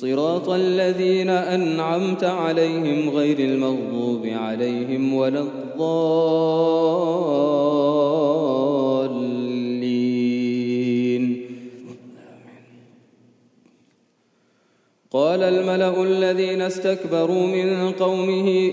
صراط الذين أنعمت عليهم غير المغضوب عليهم ولا الضالين. قال الملأ الذين استكبروا من قومه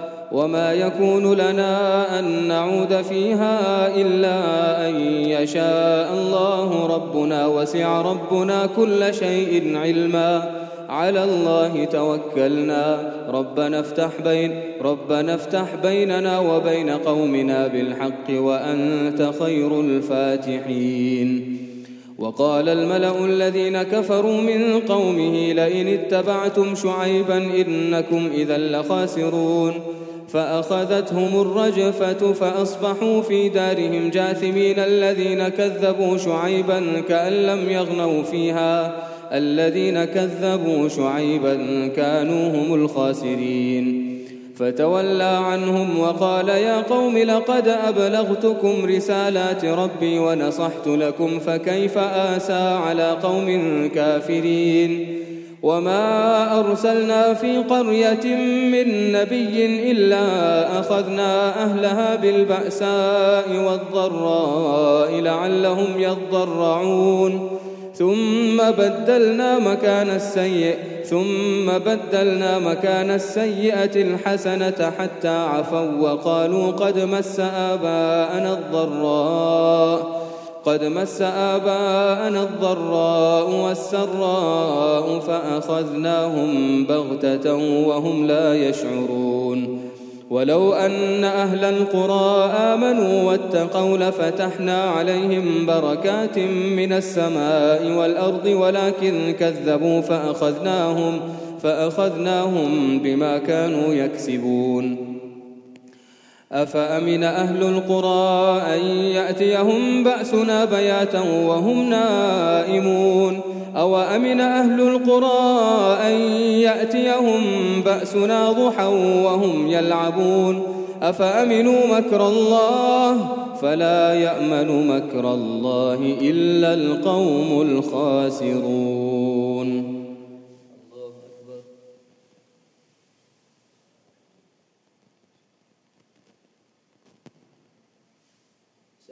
وما يكون لنا أن نعود فيها إلا أن يشاء الله ربنا وسع ربنا كل شيء علما. على الله توكلنا. ربنا افتح بين ربنا افتح بيننا وبين قومنا بالحق وأنت خير الفاتحين. وقال الملأ الذين كفروا من قومه لئن اتبعتم شعيبا إنكم إذا لخاسرون. فأخذتهم الرجفة فأصبحوا في دارهم جاثمين الذين كذبوا شعيبا كأن لم يغنوا فيها. الذين كذبوا شعيبا كانوا هم الخاسرين. فتولى عنهم وقال يا قوم لقد أبلغتكم رسالات ربي ونصحت لكم فكيف آسى على قوم كافرين. وما أرسلنا في قرية من نبي إلا أخذنا أهلها بالبأساء والضراء لعلهم يضرعون ثم بدلنا مكان السيء ثم بدلنا مكان السيئة الحسنة حتى عفوا وقالوا قد مس آباءنا الضراء قد مس آباءنا الضراء والسراء فأخذناهم بغتة وهم لا يشعرون. ولو أن أهل القرى آمنوا واتقوا لفتحنا عليهم بركات من السماء والأرض ولكن كذبوا فأخذناهم فأخذناهم بما كانوا يكسبون. أفأمن أهل القرى أن يأتيهم بأسنا بياتا وهم نائمون؟ أو أمن أهل القرى أن يأتيهم بأسنا ضحى وهم يلعبون؟ أفأمنوا مكر الله؟ فلا يأمن مكر الله إلا القوم الخاسرون.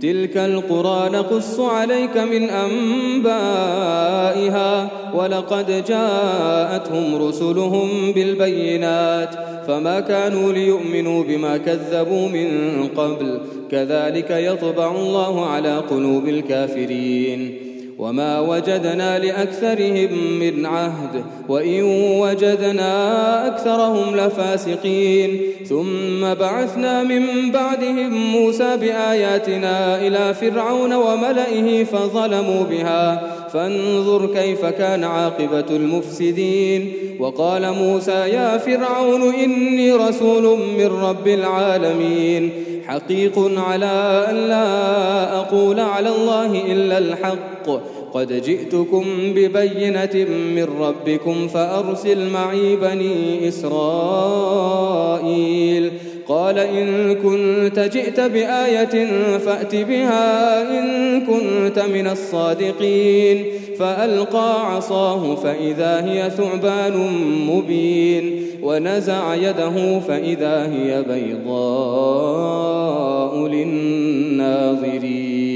تلك القرى نقص عليك من أنبائها ولقد جاءتهم رسلهم بالبينات فما كانوا ليؤمنوا بما كذبوا من قبل كذلك يطبع الله على قلوب الكافرين وما وجدنا لأكثرهم من عهد وإن وجدنا أكثرهم لفاسقين ثم بعثنا من بعدهم موسى بآياتنا إلى فرعون وملئه فظلموا بها فانظر كيف كان عاقبة المفسدين وقال موسى يا فرعون إني رسول من رب العالمين حقيق على أن لا أقول على الله إلا الحق قد جئتكم ببينة من ربكم فأرسل معي بني إسرائيل. قال إن كنت جئت بآية فأت بها إن كنت من الصادقين. فألقى عصاه فإذا هي ثعبان مبين. ونزع يده فإذا هي بيضاء للناظرين.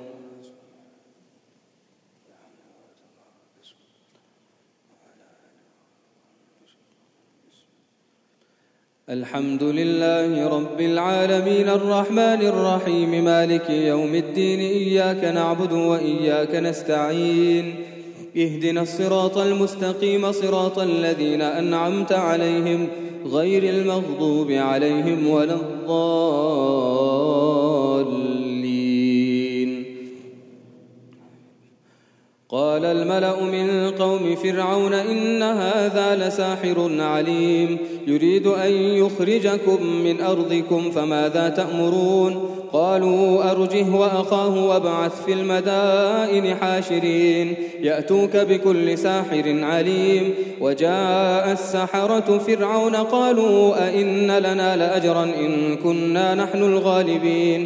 الحمد لله رب العالمين الرحمن الرحيم مالك يوم الدين إياك نعبد وإياك نستعين اهدنا الصراط المستقيم صراط الذين أنعمت عليهم غير المغضوب عليهم ولا الضالين. قال الملأ من قوم فرعون إن هذا لساحر عليم. يريد أن يخرجكم من أرضكم فماذا تأمرون؟ قالوا أرجه وأخاه وابعث في المدائن حاشرين يأتوك بكل ساحر عليم. وجاء السحرة فرعون قالوا أئن لنا لأجرا إن كنا نحن الغالبين.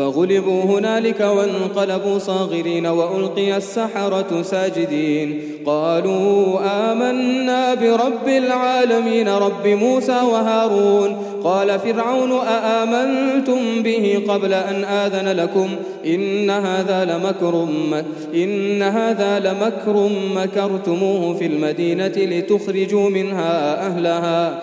فغلبوا هنالك وانقلبوا صاغرين وألقي السحرة ساجدين. قالوا آمنا برب العالمين رب موسى وهارون. قال فرعون أآمنتم به قبل أن آذن لكم؟ إن هذا لمكر إن هذا لمكر مكرتموه في المدينة لتخرجوا منها أهلها.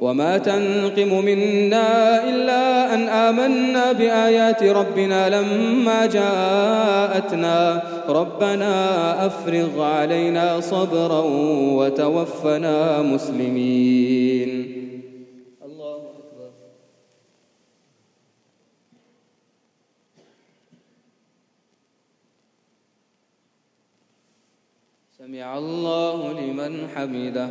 وما تنقم منا إلا أن آمنا بآيات ربنا لما جاءتنا. ربنا أفرغ علينا صبرا وتوفنا مسلمين. سمع الله لمن حمده.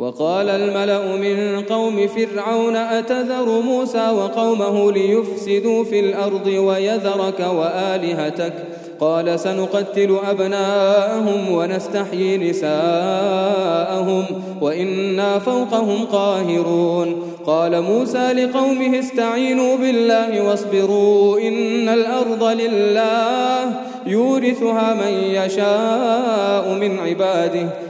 وقال الملأ من قوم فرعون أتذر موسى وقومه ليفسدوا في الأرض ويذرك وآلهتك؟ قال سنقتل أبناءهم ونستحيي نساءهم وإنا فوقهم قاهرون. قال موسى لقومه استعينوا بالله واصبروا إن الأرض لله يورثها من يشاء من عباده.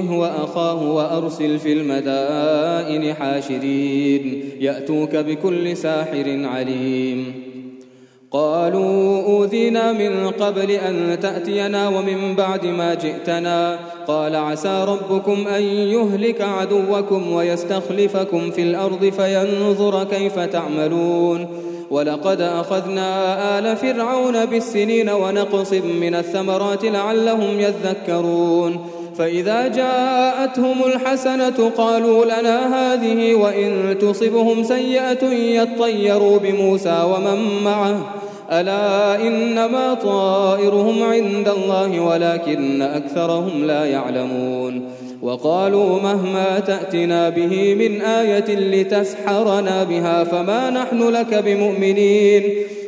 أرجه وأخاه وأرسل في المدائن حاشرين يأتوك بكل ساحر عليم. قالوا أوذينا من قبل أن تأتينا ومن بعد ما جئتنا. قال عسى ربكم أن يهلك عدوكم ويستخلفكم في الأرض فينظر كيف تعملون. ولقد أخذنا آل فرعون بالسنين ونقص من الثمرات لعلهم يذكرون. فإذا جاءتهم الحسنة قالوا لنا هذه وإن تصبهم سيئة يطيروا بموسى ومن معه. ألا إنما طائرهم عند الله ولكن أكثرهم لا يعلمون. وقالوا مهما تأتنا به من آية لتسحرنا بها فما نحن لك بمؤمنين.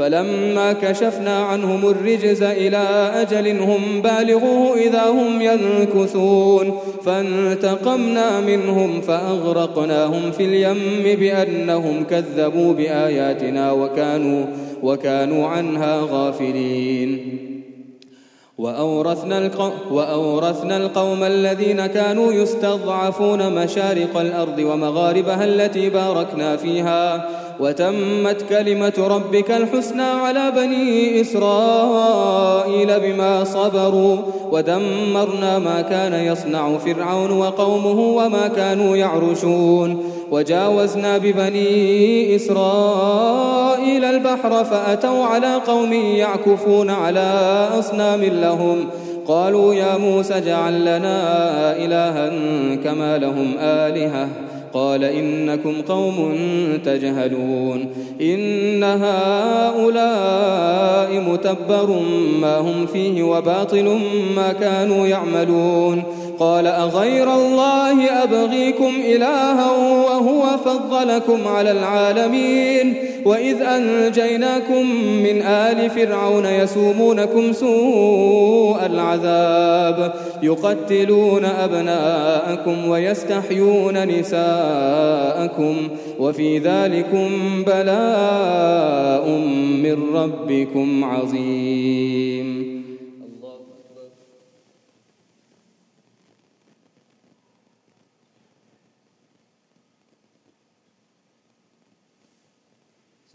فلما كشفنا عنهم الرجز إلى أجل هم بالغوه إذا هم ينكثون. فانتقمنا منهم فأغرقناهم في اليم بأنهم كذبوا بآياتنا وكانوا وكانوا عنها غافلين. وأورثنا القوم, وأورثنا القوم الذين كانوا يستضعفون مشارق الأرض ومغاربها التي باركنا فيها. وتمت كلمة ربك الحسنى على بني إسرائيل بما صبروا ودمرنا ما كان يصنع فرعون وقومه وما كانوا يعرشون. وجاوزنا ببني إسرائيل البحر فأتوا على قوم يعكفون على أصنام لهم. قالوا يا موسى اجعل لنا إلها كما لهم آلهة. قال إنكم قوم تجهلون إن هؤلاء متبر ما هم فيه وباطل ما كانوا يعملون قال أغير الله أبغيكم إلها وهو فضلكم على العالمين. وإذ أنجيناكم من آل فرعون يسومونكم سوء العذاب يقتلون أبناءكم ويستحيون نساءكم وفي ذلكم بلاء من ربكم عظيم.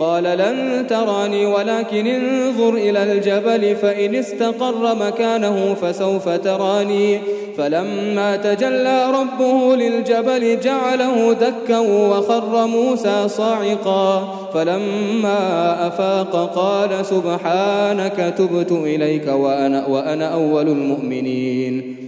قال لن تراني ولكن انظر إلى الجبل فإن استقر مكانه فسوف تراني. فلما تجلى ربه للجبل جعله دكا وخر موسى صاعقا. فلما أفاق قال سبحانك تبت إليك وأنا, وأنا أول المؤمنين.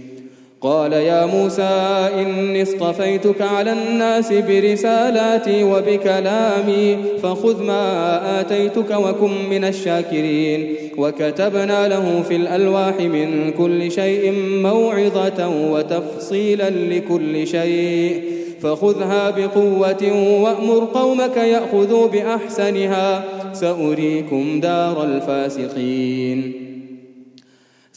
قال يا موسى إني اصطفيتك على الناس برسالاتي وبكلامي فخذ ما آتيتك وكن من الشاكرين وكتبنا له في الألواح من كل شيء موعظة وتفصيلا لكل شيء فخذها بقوة وأمر قومك يأخذوا بأحسنها سأريكم دار الفاسقين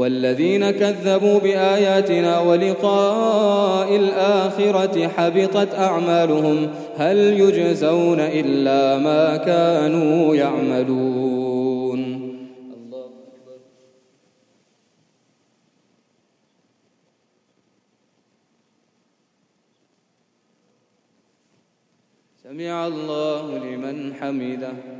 والذين كذبوا بآياتنا ولقاء الآخرة حبطت أعمالهم هل يجزون إلا ما كانوا يعملون. سمع الله لمن حمده.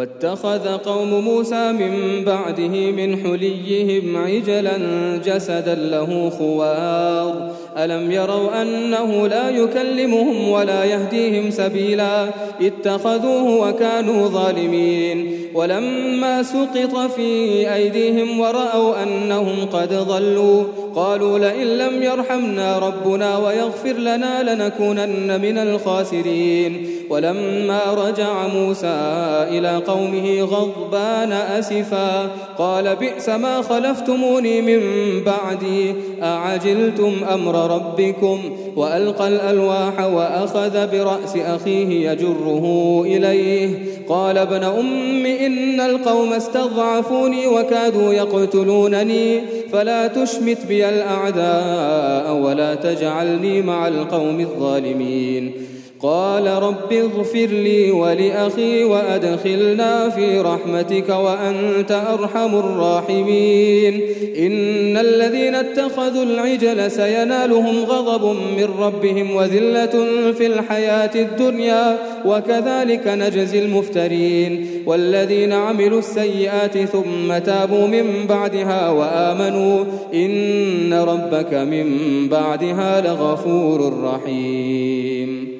واتخذ قوم موسى من بعده من حليهم عجلا جسدا له خوار. ألم يروا أنه لا يكلمهم ولا يهديهم سبيلا؟ اتخذوه وكانوا ظالمين. ولما سقط في أيديهم ورأوا أنهم قد ضلوا قالوا لئن لم يرحمنا ربنا ويغفر لنا لنكونن من الخاسرين. ولما رجع موسى إلى قومه غضبان أسفا قال بئس ما خلفتموني من بعدي أعجلتم أمر ربكم؟ وألقى الألواح وأخذ برأس أخيه يجره إليه. قال ابن أم إن القوم استضعفوني وكادوا يقتلونني فلا تشمت بي الأعداء ولا تجعلني مع القوم الظالمين. قال رب اغفر لي ولأخي وأدخلنا في رحمتك وأنت أرحم الراحمين. إن الذين اتخذوا العجل سينالهم غضب من ربهم وذلة في الحياة الدنيا وكذلك نجزي المفترين. والذين عملوا السيئات ثم تابوا من بعدها وآمنوا إن ربك من بعدها لغفور رحيم.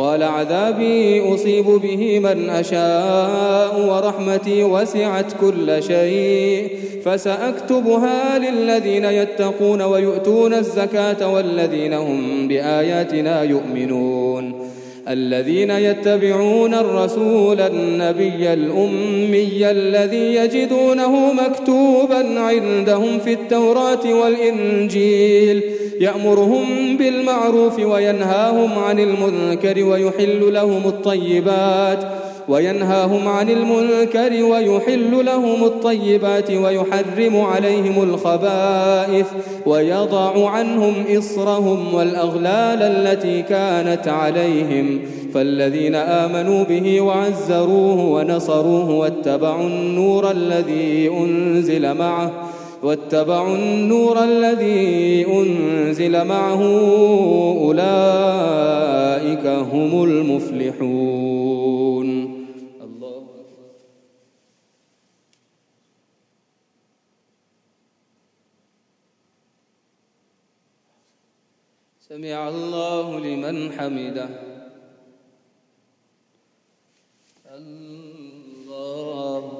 قال عذابي أصيب به من أشاء ورحمتي وسعت كل شيء فسأكتبها للذين يتقون ويؤتون الزكاة والذين هم بآياتنا يؤمنون. الذين يتبعون الرسول النبي الأمي الذي يجدونه مكتوبا عندهم في التوراة والإنجيل يأمرهم بالمعروف وينهاهم عن المنكر ويحل لهم الطيبات وينهاهم عن المنكر ويحل لهم الطيبات ويحرم عليهم الخبائث ويضع عنهم إصرهم والأغلال التي كانت عليهم. فالذين آمنوا به وعزروه ونصروه واتبعوا النور الذي أنزل معه واتبعوا النور الذي أنزل معه أولئك هم المفلحون. الله سمع الله لمن حمده. الله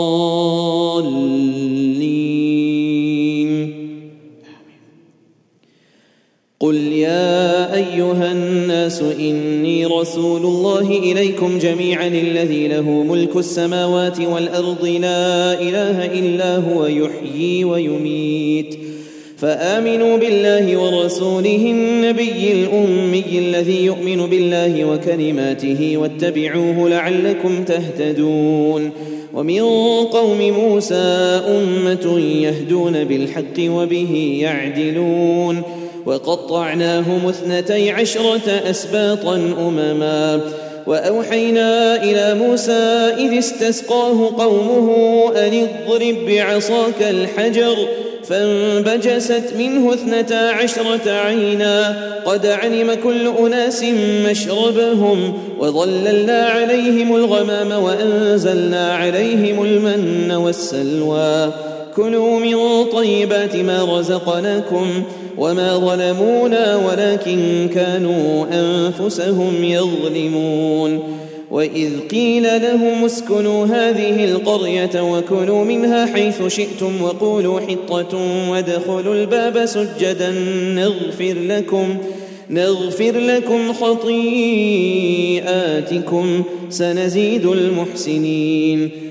الناس إني رسول الله إليكم جميعا الذي له ملك السماوات والأرض لا إله إلا هو يحيي ويميت. فآمنوا بالله ورسوله النبي الأمي الذي يؤمن بالله وكلماته واتبعوه لعلكم تهتدون. ومن قوم موسى أمة يهدون بالحق وبه يعدلون. وقطعناهم اثنتي عشرة أسباطا أمما. وأوحينا إلى موسى إذ استسقاه قومه أن اضرب بعصاك الحجر فانبجست منه اثنتا عشرة عينا. قد علم كل أناس مشربهم وظللنا عليهم الغمام وأنزلنا عليهم المن والسلوى. كلوا من طيبات ما رزقناكم وما ظلمونا ولكن كانوا أنفسهم يظلمون. وإذ قيل لهم اسكنوا هذه القرية وكلوا منها حيث شئتم وقولوا حطة وادخلوا الباب سجدا نغفر لكم نغفر لكم خطيئاتكم سنزيد المحسنين.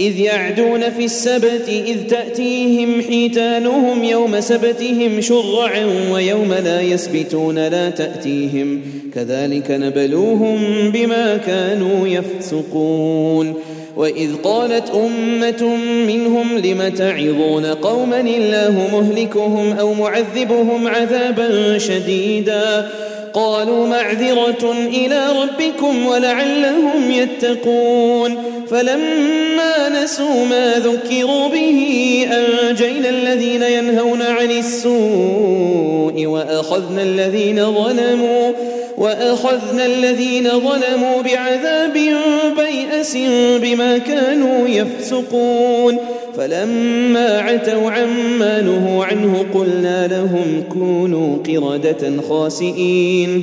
إذ يعدون في السبت إذ تأتيهم حيتانهم يوم سبتهم شرعا ويوم لا يسبتون لا تأتيهم. كذلك نبلوهم بما كانوا يفسقون. وإذ قالت أمة منهم لم تعظون قوما الله مهلكهم أو معذبهم عذابا شديدا؟ قالوا معذرة إلى ربكم ولعلهم يتقون. فلما نسوا ما ذكروا به أنجينا الذين ينهون عن السوء وأخذنا الذين ظلموا وأخذنا الذين ظلموا بعذاب بيأس بما كانوا يفسقون. فلما عتوا عما نهوا عنه قلنا لهم كونوا قردة خاسئين.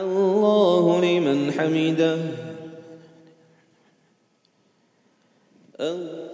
الله لمن حمده. الله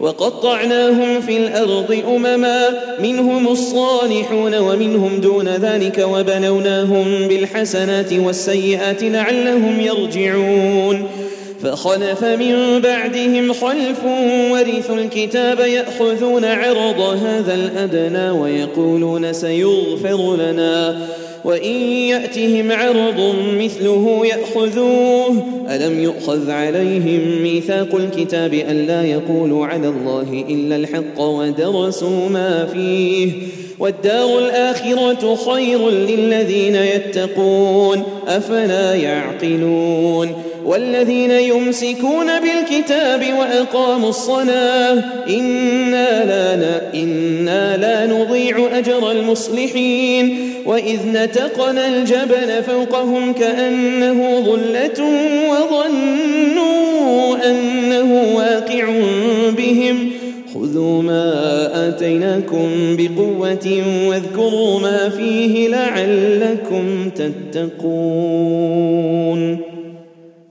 وقطعناهم في الأرض أمما منهم الصالحون ومنهم دون ذلك وبلوناهم بالحسنات والسيئات لعلهم يرجعون فخلف من بعدهم خلف ورثوا الكتاب يأخذون عرض هذا الأدنى ويقولون سيغفر لنا. وإن يأتهم عرض مثله يأخذوه. ألم يؤخذ عليهم ميثاق الكتاب ألا يقولوا على الله إلا الحق ودرسوا ما فيه؟ والدار الآخرة خير للذين يتقون. أفلا يعقلون؟ والذين يمسكون بالكتاب وأقاموا الصلاة إنا لا, إنا لا نضيع أجر المصلحين. وإذ نتقنا الجبل فوقهم كأنه ظلة وظنوا أنه واقع بهم. خذوا ما آتيناكم بقوة واذكروا ما فيه لعلكم تتقون.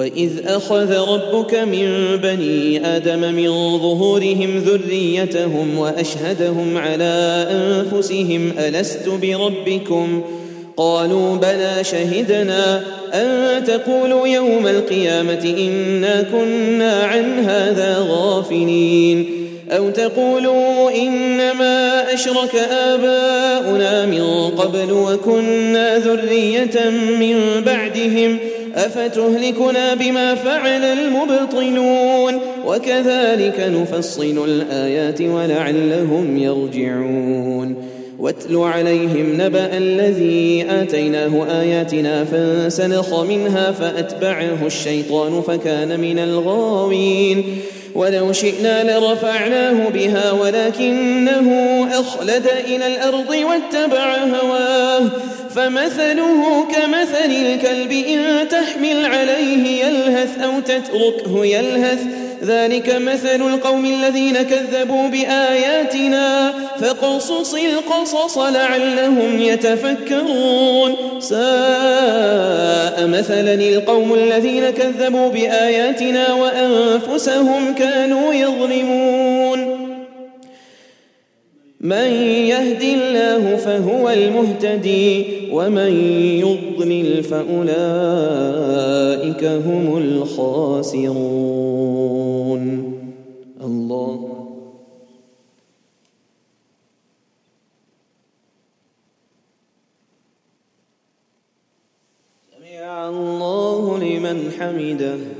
وإذ أخذ ربك من بني آدم من ظهورهم ذريتهم وأشهدهم على أنفسهم ألست بربكم قالوا بلى شهدنا أن تقولوا يوم القيامة إنا كنا عن هذا غافلين أو تقولوا إنما أشرك آباؤنا من قبل وكنا ذرية من بعدهم أفتهلكنا بما فعل المبطلون؟ وكذلك نفصل الآيات ولعلهم يرجعون. واتل عليهم نبأ الذي آتيناه آياتنا فانسلخ منها فأتبعه الشيطان فكان من الغاوين. ولو شئنا لرفعناه بها ولكنه أخلد إلى الأرض واتبع هواه. فمثله كمثل الكلب إن تحمل عليه يلهث أو تتركه يلهث. ذلك مثل القوم الذين كذبوا بآياتنا. فاقصص القصص لعلهم يتفكرون. ساء مثلا القوم الذين كذبوا بآياتنا وأنفسهم كانوا يظلمون. من يهد الله فهو المهتدي ومن يضلل فأولئك هم الخاسرون. الله. سمع الله لمن حمده.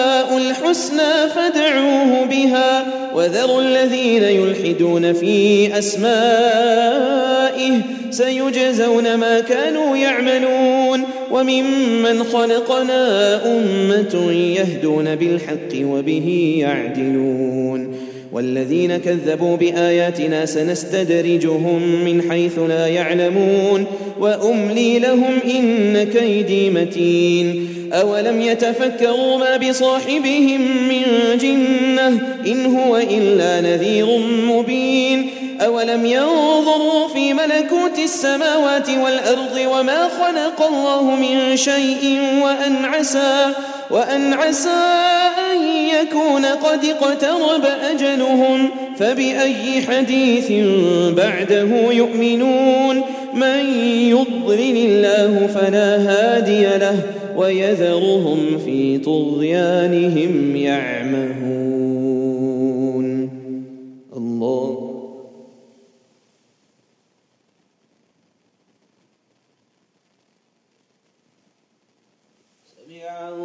الحسنى فادعوه بها وذروا الذين يلحدون في أسمائه سيجزون ما كانوا يعملون وممن خلقنا أمة يهدون بالحق وبه يعدلون والذين كذبوا بآياتنا سنستدرجهم من حيث لا يعلمون وأملي لهم إن كيدي متين. أولم يتفكروا ما بصاحبهم من جنة إن هو إلا نذير مبين. أولم ينظروا في ملكوت السماوات والأرض وما خلق الله من شيء وأن عسى وأن عسى أن يكون قد اقترب أجلهم فبأي حديث بعده يؤمنون؟ من يضلل الله فلا هادي له ويذرهم في طغيانهم يعمهون. الله سمع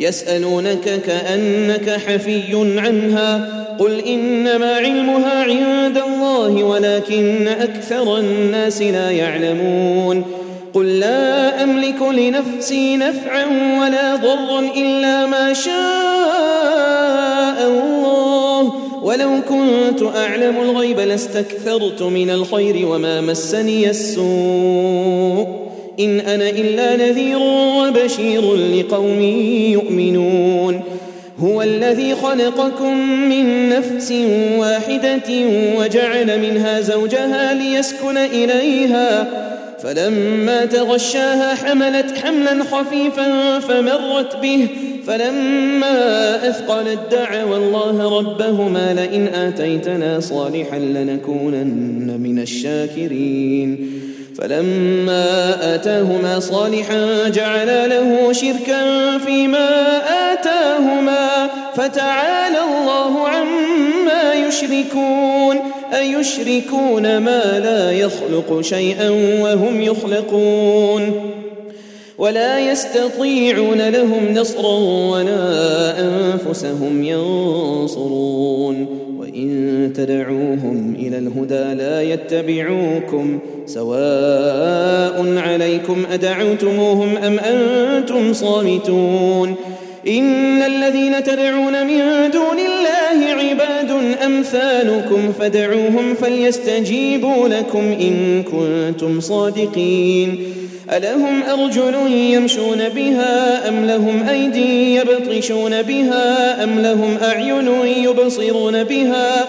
يسألونك كأنك حفي عنها قل إنما علمها عند الله ولكن أكثر الناس لا يعلمون قل لا أملك لنفسي نفعا ولا ضرا إلا ما شاء الله ولو كنت أعلم الغيب لاستكثرت من الخير وما مسني السوء إن أنا إلا نذير وبشير لقوم يؤمنون. هو الذي خلقكم من نفس واحدة وجعل منها زوجها ليسكن إليها. فلما تغشاها حملت حملا خفيفا فمرت به. فلما أثقلت دعوا الله ربهما لئن آتيتنا صالحا لنكونن من الشاكرين. فلما آتاهما صالحا جعلا له شركا فيما آتاهما فتعالى الله عما يشركون. أيشركون ما لا يخلق شيئا وهم يخلقون. ولا يستطيعون لهم نصرا ولا أنفسهم ينصرون. وإن تدعوهم إلى الهدى لا يتبعوكم سواء عليكم أدعوتموهم أم أنتم صامتون إن الذين تدعون من دون الله عباد أمثالكم فدعوهم فليستجيبوا لكم إن كنتم صادقين ألهم أرجل يمشون بها أم لهم أيدي يبطشون بها أم لهم أعين يبصرون بها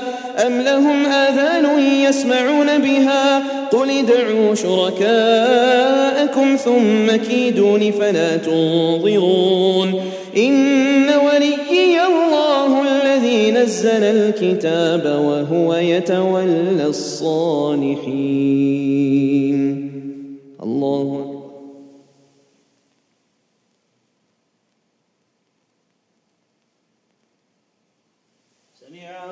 أم لهم آذان يسمعون بها قل ادعوا شركاءكم ثم كيدون فلا تنظرون إن وليي الله الذي نزل الكتاب وهو يتولى الصالحين الله سمع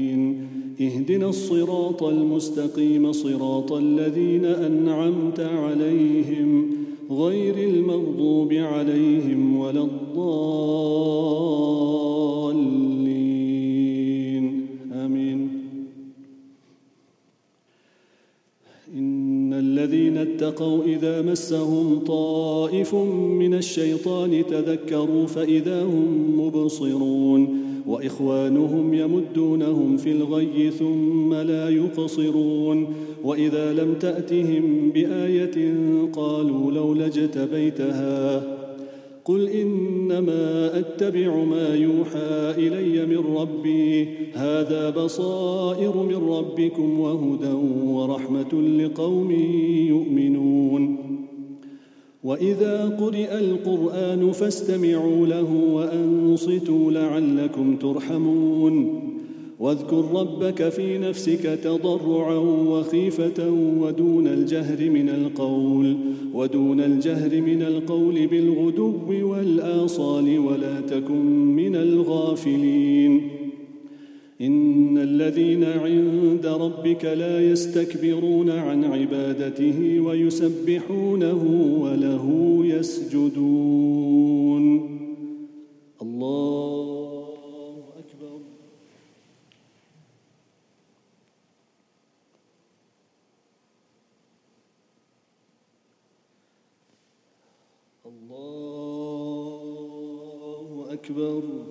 اهدنا الصراط المستقيم صراط الذين أنعمت عليهم غير المغضوب عليهم ولا الضالين. آمين. إن الذين اتقوا إذا مسهم طائف من الشيطان تذكروا فإذا هم مبصرون. وإخوانهم يمدونهم في الغي ثم لا يقصرون. وإذا لم تأتهم بآية قالوا لولا اجتبيتها. قل إنما أتبع ما يوحى إلي من ربي. هذا بصائر من ربكم وهدى ورحمة لقوم يؤمنون. واذا قرئ القران فاستمعوا له وانصتوا لعلكم ترحمون واذكر ربك في نفسك تضرعا وخيفه ودون الجهر من القول ودون الجهر من القول بالغدو والاصال ولا تكن من الغافلين إن الذين عند ربك لا يستكبرون عن عبادته ويسبحونه وله يسجدون. الله أكبر. الله أكبر.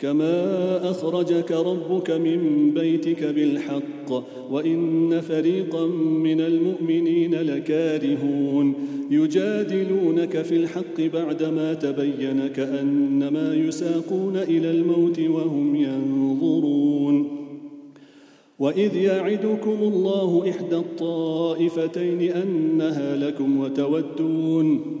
كما أخرجك ربك من بيتك بالحق وإن فريقا من المؤمنين لكارهون يجادلونك في الحق بعدما تبين كأنما يساقون إلى الموت وهم ينظرون وإذ يعدكم الله إحدى الطائفتين أنها لكم وتودون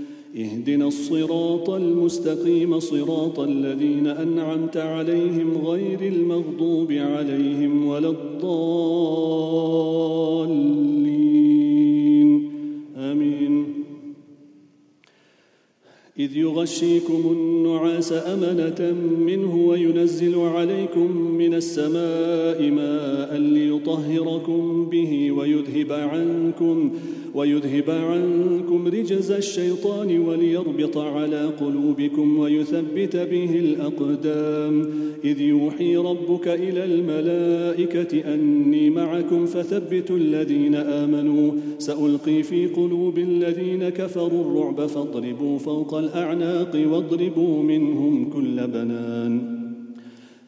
اهدنا الصراط المستقيم صراط الذين أنعمت عليهم غير المغضوب عليهم ولا الضالين. آمين. إذ يغشيكم النعاس أمنة منه وينزل عليكم من السماء ماء ليطهركم به ويذهب عنكم ويذهب عنكم رجز الشيطان وليربط على قلوبكم ويثبت به الأقدام. إذ يوحي ربك إلى الملائكة أني معكم فثبتوا الذين آمنوا. سألقي في قلوب الذين كفروا الرعب فاضربوا فوق الأعناق واضربوا منهم كل بنان.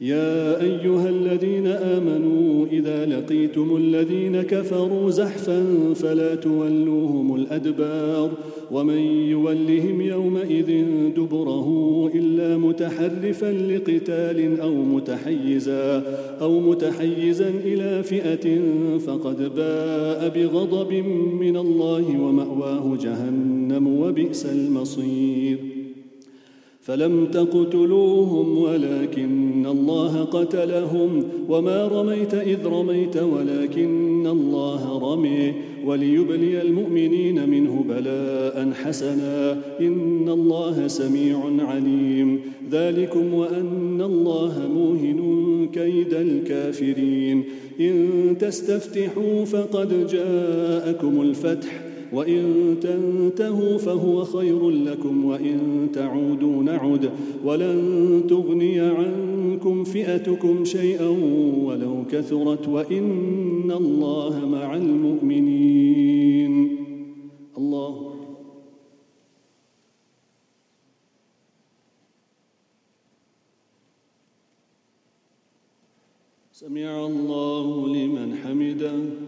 يا أيها الذين آمنوا إذا لقيتم الذين كفروا زحفا فلا تولوهم الأدبار ومن يولهم يومئذ دبره إلا متحرفا لقتال أو متحيزا أو متحيزا إلى فئة فقد باء بغضب من الله ومأواه جهنم وبئس المصير فلم تقتلوهم ولكن الله قتلهم وما رميت إذ رميت ولكن الله رمي وليبلي المؤمنين منه بلاء حسنا إن الله سميع عليم ذلكم وأن الله موهن كيد الكافرين إن تستفتحوا فقد جاءكم الفتح وإن تنتهوا فهو خير لكم وإن تعودوا نعد. ولن تغني عنكم فئتكم شيئا ولو كثرت وإن الله مع المؤمنين. الله. سمع الله لمن حمده.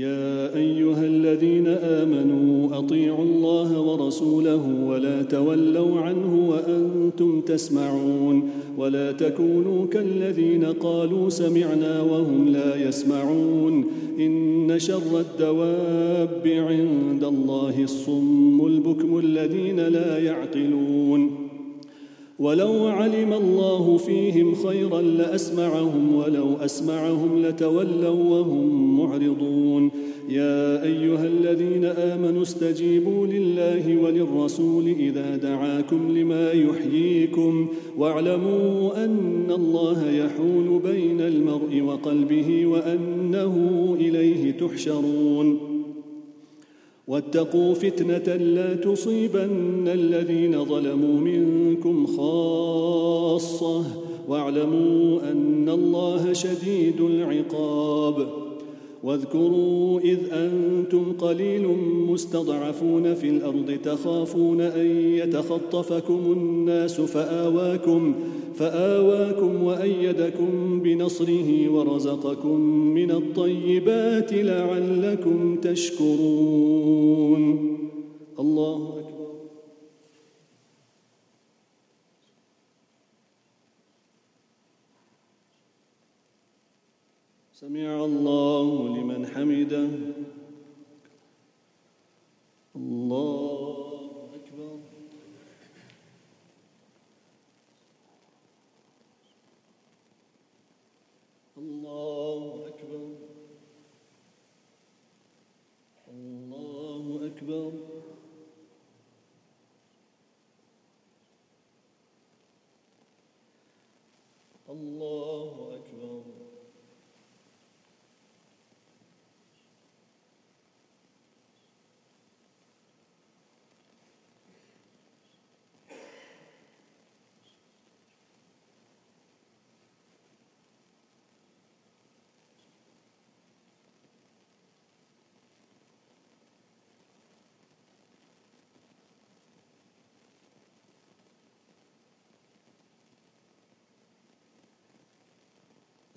يا أيها الذين آمنوا أطيعوا الله ورسوله ولا تولوا عنه وأنتم تسمعون ولا تكونوا كالذين قالوا سمعنا وهم لا يسمعون إن شر الدواب عند الله الصم البكم الذين لا يعقلون ولو علم الله فيهم خيرا لأسمعهم ولو أسمعهم لتولوا وهم معرضون. يا أيها الذين آمنوا استجيبوا لله وللرسول إذا دعاكم لما يحييكم واعلموا أن الله يحول بين المرء وقلبه وأنه إليه تحشرون. واتقوا فتنة لا تصيبن الذين ظلموا منكم خاصة واعلموا أن الله شديد العقاب. واذكروا إذ أنتم قليل مستضعفون في الأرض تخافون أن يتخطفكم الناس فآواكم فآواكم وأيدكم بنصره ورزقكم من الطيبات لعلكم تشكرون. الله أكبر. سمع الله لمن حمده. الله اكبر الله أكبر. الله أكبر الله أكبر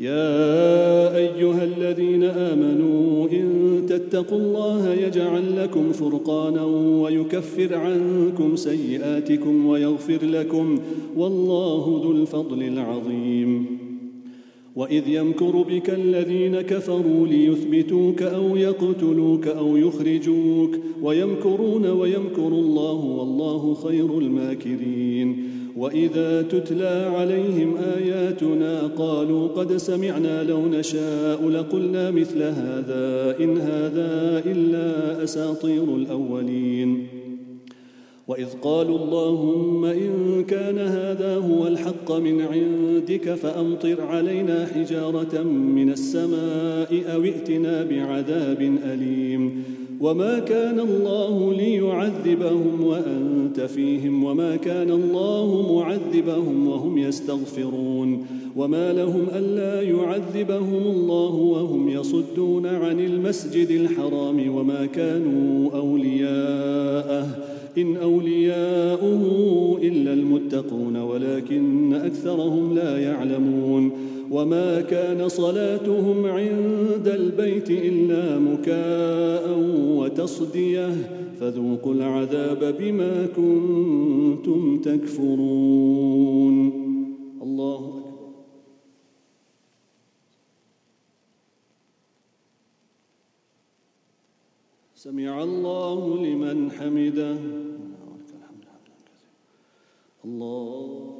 يا أيها الذين آمنوا إن تتقوا الله يجعل لكم فرقانا ويكفر عنكم سيئاتكم ويغفر لكم والله ذو الفضل العظيم. وإذ يمكر بك الذين كفروا ليثبتوك أو يقتلوك أو يخرجوك ويمكرون ويمكر الله والله خير الماكرين. وإذا تتلى عليهم آياتنا قالوا قد سمعنا لو نشاء لقلنا مثل هذا إن هذا إلا أساطير الأولين. وإذ قالوا اللهم إن كان هذا هو الحق من عندك فأمطر علينا حجارة من السماء أو ائتنا بعذاب أليم. وما كان الله ليعذبهم وانت فيهم وما كان الله معذبهم وهم يستغفرون وما لهم الا يعذبهم الله وهم يصدون عن المسجد الحرام وما كانوا اولياءه ان اولياؤه الا المتقون ولكن اكثرهم لا يعلمون وما كان صلاتهم عند البيت إلا مكاء وتصدية. فذوقوا العذاب بما كنتم تكفرون. الله سمع الله لمن حمده. الله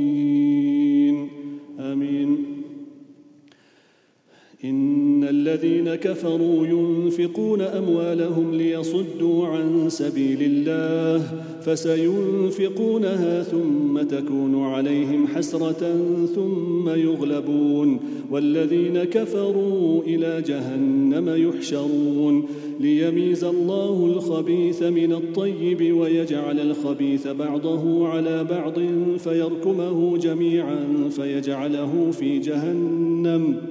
إن الذين كفروا ينفقون أموالهم ليصدوا عن سبيل الله فسينفقونها ثم تكون عليهم حسرة ثم يغلبون والذين كفروا إلى جهنم يحشرون ليميز الله الخبيث من الطيب ويجعل الخبيث بعضه على بعض فيركمه جميعا فيجعله في جهنم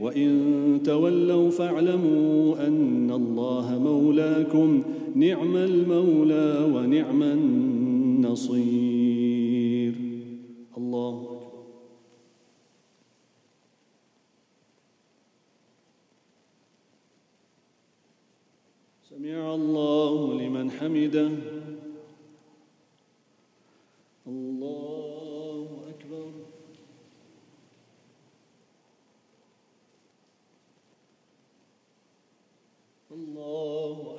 وإن تولوا فاعلموا أن الله مولاكم نعم المولى ونعم النصير. الله أكبر. سمع الله لمن حمده. الله Oh,